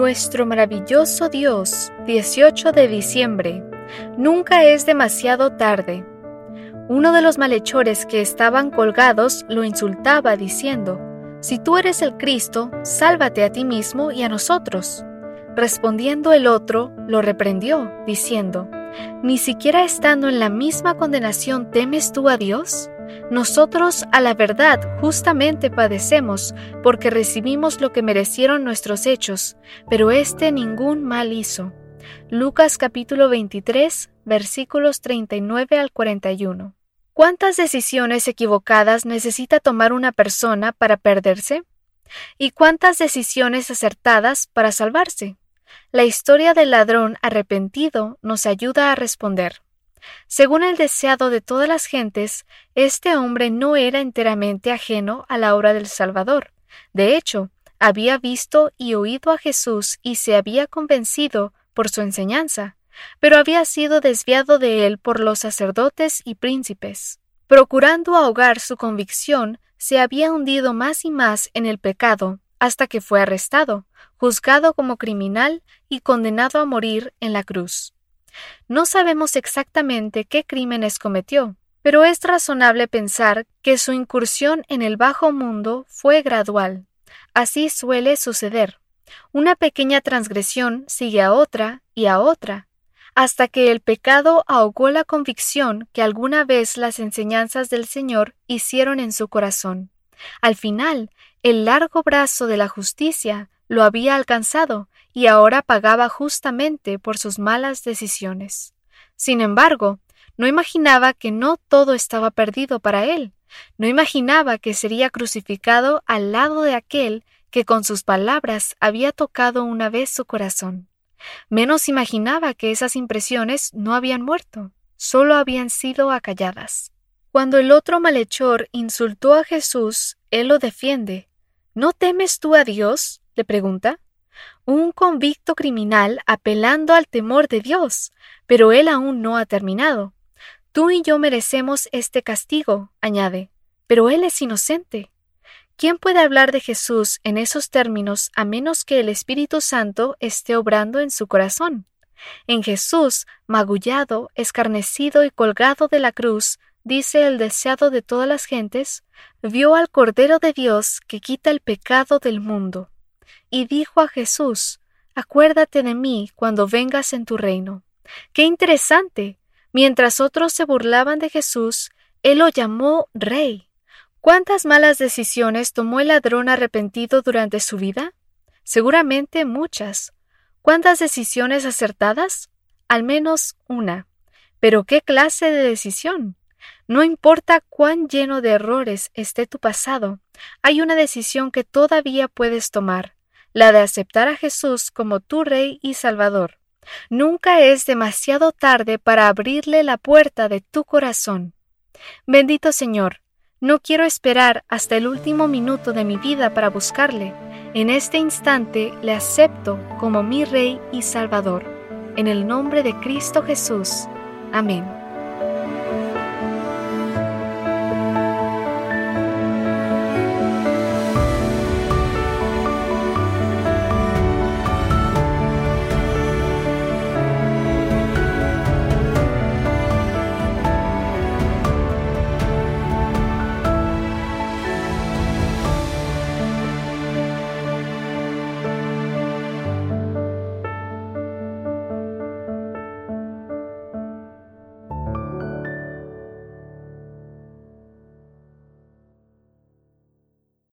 Nuestro maravilloso Dios, 18 de diciembre. Nunca es demasiado tarde. Uno de los malhechores que estaban colgados lo insultaba diciendo, Si tú eres el Cristo, sálvate a ti mismo y a nosotros. Respondiendo el otro, lo reprendió, diciendo, ¿Ni siquiera estando en la misma condenación temes tú a Dios? Nosotros a la verdad justamente padecemos, porque recibimos lo que merecieron nuestros hechos, pero éste ningún mal hizo. Lucas capítulo 23 versículos 39 al 41. ¿Cuántas decisiones equivocadas necesita tomar una persona para perderse? ¿Y cuántas decisiones acertadas para salvarse? La historia del ladrón arrepentido nos ayuda a responder. Según el deseado de todas las gentes, este hombre no era enteramente ajeno a la obra del Salvador. De hecho, había visto y oído a Jesús y se había convencido por su enseñanza, pero había sido desviado de él por los sacerdotes y príncipes. Procurando ahogar su convicción, se había hundido más y más en el pecado, hasta que fue arrestado, juzgado como criminal y condenado a morir en la cruz. No sabemos exactamente qué crímenes cometió, pero es razonable pensar que su incursión en el bajo mundo fue gradual. Así suele suceder. Una pequeña transgresión sigue a otra y a otra, hasta que el pecado ahogó la convicción que alguna vez las enseñanzas del Señor hicieron en su corazón. Al final, el largo brazo de la justicia lo había alcanzado y ahora pagaba justamente por sus malas decisiones. Sin embargo, no imaginaba que no todo estaba perdido para él, no imaginaba que sería crucificado al lado de aquel que con sus palabras había tocado una vez su corazón. Menos imaginaba que esas impresiones no habían muerto, solo habían sido acalladas. Cuando el otro malhechor insultó a Jesús, él lo defiende. ¿No temes tú a Dios? le pregunta. Un convicto criminal apelando al temor de Dios, pero él aún no ha terminado. Tú y yo merecemos este castigo, añade, pero él es inocente. ¿Quién puede hablar de Jesús en esos términos a menos que el Espíritu Santo esté obrando en su corazón? En Jesús, magullado, escarnecido y colgado de la cruz, dice el deseado de todas las gentes, vio al Cordero de Dios que quita el pecado del mundo y dijo a Jesús, Acuérdate de mí cuando vengas en tu reino. ¡Qué interesante! Mientras otros se burlaban de Jesús, él lo llamó Rey. ¿Cuántas malas decisiones tomó el ladrón arrepentido durante su vida? Seguramente muchas. ¿Cuántas decisiones acertadas? Al menos una. Pero ¿qué clase de decisión? No importa cuán lleno de errores esté tu pasado, hay una decisión que todavía puedes tomar, la de aceptar a Jesús como tu Rey y Salvador. Nunca es demasiado tarde para abrirle la puerta de tu corazón. Bendito Señor, no quiero esperar hasta el último minuto de mi vida para buscarle. En este instante le acepto como mi Rey y Salvador. En el nombre de Cristo Jesús. Amén.